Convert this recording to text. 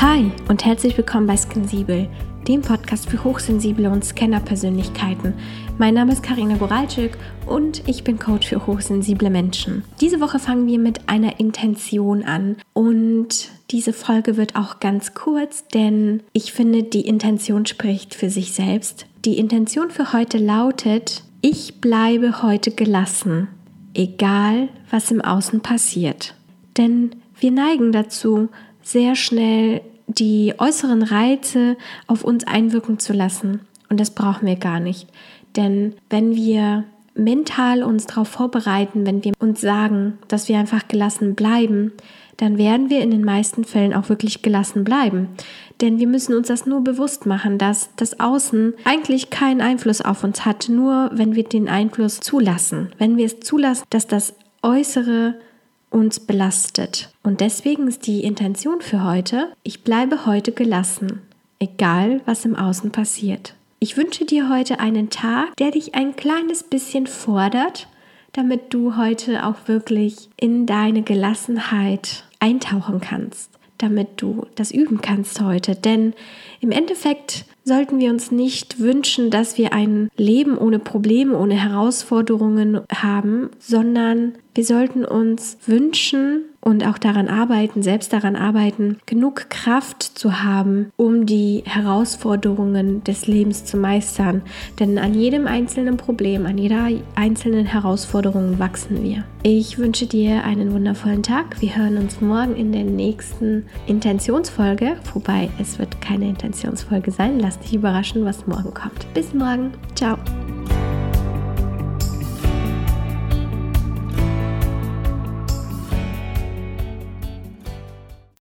Hi und herzlich willkommen bei Skinsibel, dem Podcast für hochsensible und Scanner-Persönlichkeiten. Mein Name ist Karina Goralczyk und ich bin Coach für hochsensible Menschen. Diese Woche fangen wir mit einer Intention an und diese Folge wird auch ganz kurz, denn ich finde, die Intention spricht für sich selbst. Die Intention für heute lautet, ich bleibe heute gelassen, egal was im Außen passiert. Denn wir neigen dazu, sehr schnell die äußeren Reize auf uns einwirken zu lassen. Und das brauchen wir gar nicht. Denn wenn wir mental uns darauf vorbereiten, wenn wir uns sagen, dass wir einfach gelassen bleiben, dann werden wir in den meisten Fällen auch wirklich gelassen bleiben. Denn wir müssen uns das nur bewusst machen, dass das Außen eigentlich keinen Einfluss auf uns hat, nur wenn wir den Einfluss zulassen. Wenn wir es zulassen, dass das Äußere uns belastet. Und deswegen ist die Intention für heute, ich bleibe heute gelassen, egal was im Außen passiert. Ich wünsche dir heute einen Tag, der dich ein kleines bisschen fordert, damit du heute auch wirklich in deine Gelassenheit eintauchen kannst, damit du das üben kannst heute. Denn im Endeffekt sollten wir uns nicht wünschen, dass wir ein Leben ohne Probleme, ohne Herausforderungen haben, sondern wir sollten uns wünschen, und auch daran arbeiten, selbst daran arbeiten, genug Kraft zu haben, um die Herausforderungen des Lebens zu meistern. Denn an jedem einzelnen Problem, an jeder einzelnen Herausforderung wachsen wir. Ich wünsche dir einen wundervollen Tag. Wir hören uns morgen in der nächsten Intentionsfolge, wobei es wird keine Intentionsfolge sein. Lass dich überraschen, was morgen kommt. Bis morgen. Ciao.